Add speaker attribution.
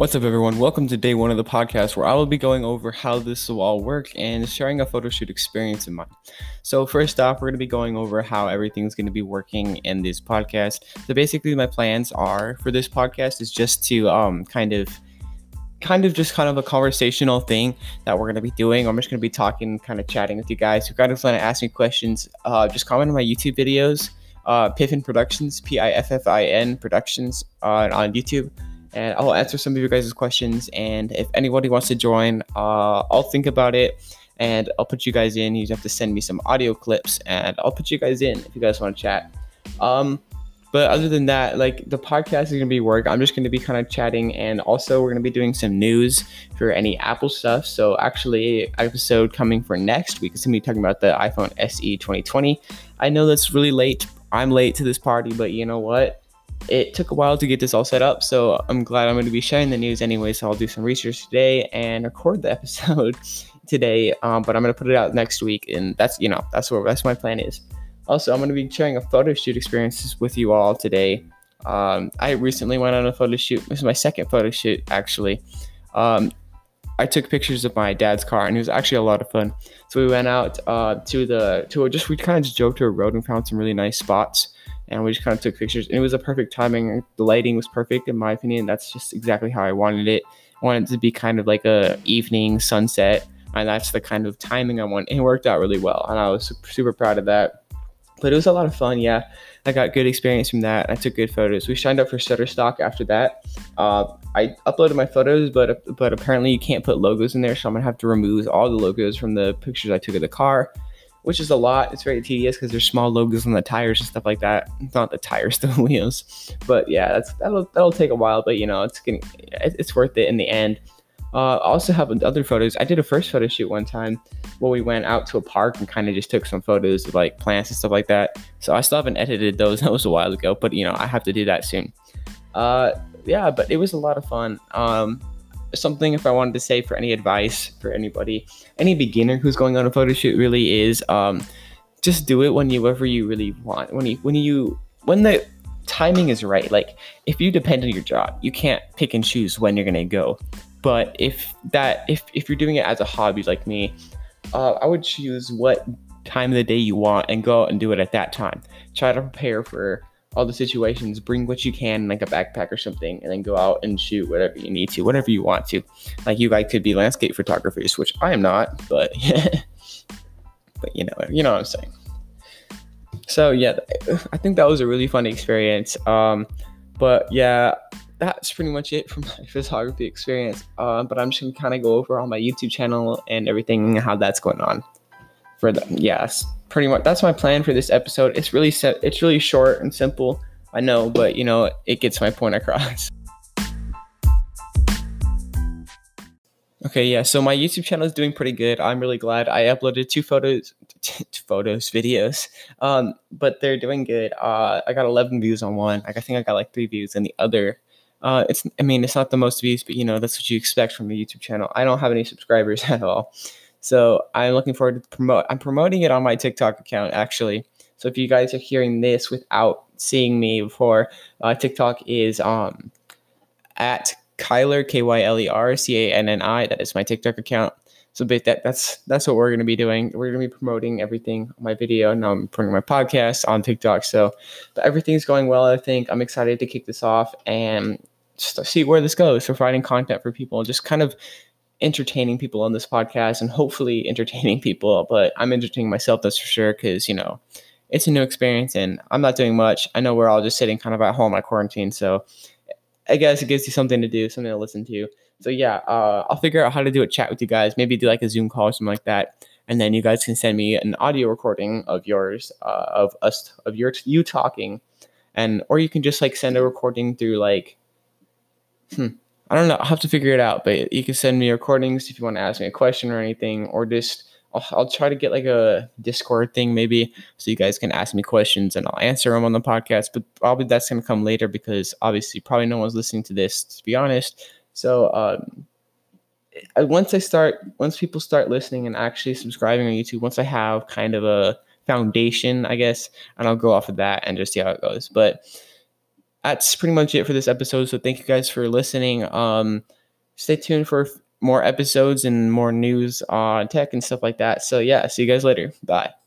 Speaker 1: What's up, everyone? Welcome to day one of the podcast where I will be going over how this will all work and sharing a photo shoot experience in mind. So, first off, we're going to be going over how everything's going to be working in this podcast. So, basically, my plans are for this podcast is just to um, kind of kind of just kind of a conversational thing that we're going to be doing. I'm just going to be talking, kind of chatting with you guys. If you guys want to ask me questions, uh, just comment on my YouTube videos, uh, Piffin Productions, P I F F I N Productions uh, on YouTube. And I'll answer some of your guys' questions. And if anybody wants to join, uh, I'll think about it and I'll put you guys in. You have to send me some audio clips and I'll put you guys in if you guys want to chat. Um, but other than that, like the podcast is gonna be work. I'm just gonna be kind of chatting, and also we're gonna be doing some news for any Apple stuff. So actually, episode coming for next week is gonna be talking about the iPhone SE 2020. I know that's really late. I'm late to this party, but you know what? It took a while to get this all set up, so I'm glad I'm going to be sharing the news anyway. So I'll do some research today and record the episode today. Um, but I'm going to put it out next week, and that's you know that's where that's my plan is. Also, I'm going to be sharing a photo shoot experiences with you all today. Um, I recently went on a photo shoot. This is my second photo shoot, actually. Um, I took pictures of my dad's car, and it was actually a lot of fun. So we went out uh, to the to a, just we kind of just drove to a road and found some really nice spots, and we just kind of took pictures. And it was a perfect timing. The lighting was perfect, in my opinion. That's just exactly how I wanted it. I wanted it to be kind of like a evening sunset, and that's the kind of timing I want. And it worked out really well, and I was super, proud of that but it was a lot of fun. Yeah, I got good experience from that. I took good photos. We signed up for Shutterstock after that. Uh, I uploaded my photos, but but apparently you can't put logos in there, so I'm gonna have to remove all the logos from the pictures I took of the car, which is a lot. It's very tedious because there's small logos on the tires and stuff like that. It's not the tires, the wheels. But yeah, that's that'll that'll take a while, but you know it's getting it's worth it in the end. Uh, also have other photos. I did a first photo shoot one time where we went out to a park and kind of just took some photos of like plants and stuff like that. So I still haven't edited those. That was a while ago, but you know I have to do that soon. Uh, yeah, but it was a lot of fun. Um, something if I wanted to say for any advice for anybody, any beginner who's going on a photo shoot really is um, just do it when you whenever you really want. When you when you when the timing is right. Like if you depend on your job, you can't pick and choose when you're gonna go. But if that if if you're doing it as a hobby like me, uh, I would choose what time of the day you want and go out and do it at that time. Try to prepare for all the situations. Bring what you can, like a backpack or something, and then go out and shoot whatever you need to, whatever you want to. Like you guys could be landscape photographers, which I am not, but yeah. but you know, you know what I'm saying. So yeah, I think that was a really fun experience. Um, but yeah, that's pretty much it for my photography experience. Um, but I'm just gonna kind of go over on my YouTube channel and everything how that's going on. For them. yes, pretty much that's my plan for this episode. It's really set. It's really short and simple. I know, but you know, it gets my point across. Okay, yeah. So my YouTube channel is doing pretty good. I'm really glad. I uploaded two photos, photos, videos. Um, but they're doing good. Uh, I got 11 views on one. Like I think I got like three views in the other. Uh, it's I mean it's not the most views, but you know that's what you expect from a YouTube channel. I don't have any subscribers at all, so I'm looking forward to promote. I'm promoting it on my TikTok account actually. So if you guys are hearing this without seeing me before, uh, TikTok is um at Kyler K Y L E R C A N N I. That is my TikTok account. So that that's that's what we're gonna be doing. We're gonna be promoting everything on my video. Now I'm putting my podcast on TikTok. So but everything's going well. I think I'm excited to kick this off and just see where this goes. Providing content for people, just kind of entertaining people on this podcast, and hopefully entertaining people. But I'm entertaining myself, that's for sure, because you know it's a new experience, and I'm not doing much. I know we're all just sitting kind of at home at quarantine, so I guess it gives you something to do, something to listen to. So yeah, uh, I'll figure out how to do a chat with you guys. Maybe do like a Zoom call or something like that, and then you guys can send me an audio recording of yours, uh, of us, of your you talking, and or you can just like send a recording through like, hmm, I don't know. I'll have to figure it out. But you can send me recordings if you want to ask me a question or anything, or just I'll, I'll try to get like a Discord thing maybe, so you guys can ask me questions and I'll answer them on the podcast. But probably that's gonna come later because obviously probably no one's listening to this to be honest. So um, once I start, once people start listening and actually subscribing on YouTube, once I have kind of a foundation, I guess, and I'll go off of that and just see how it goes. But that's pretty much it for this episode. So thank you guys for listening. Um, stay tuned for more episodes and more news on tech and stuff like that. So yeah, see you guys later. Bye.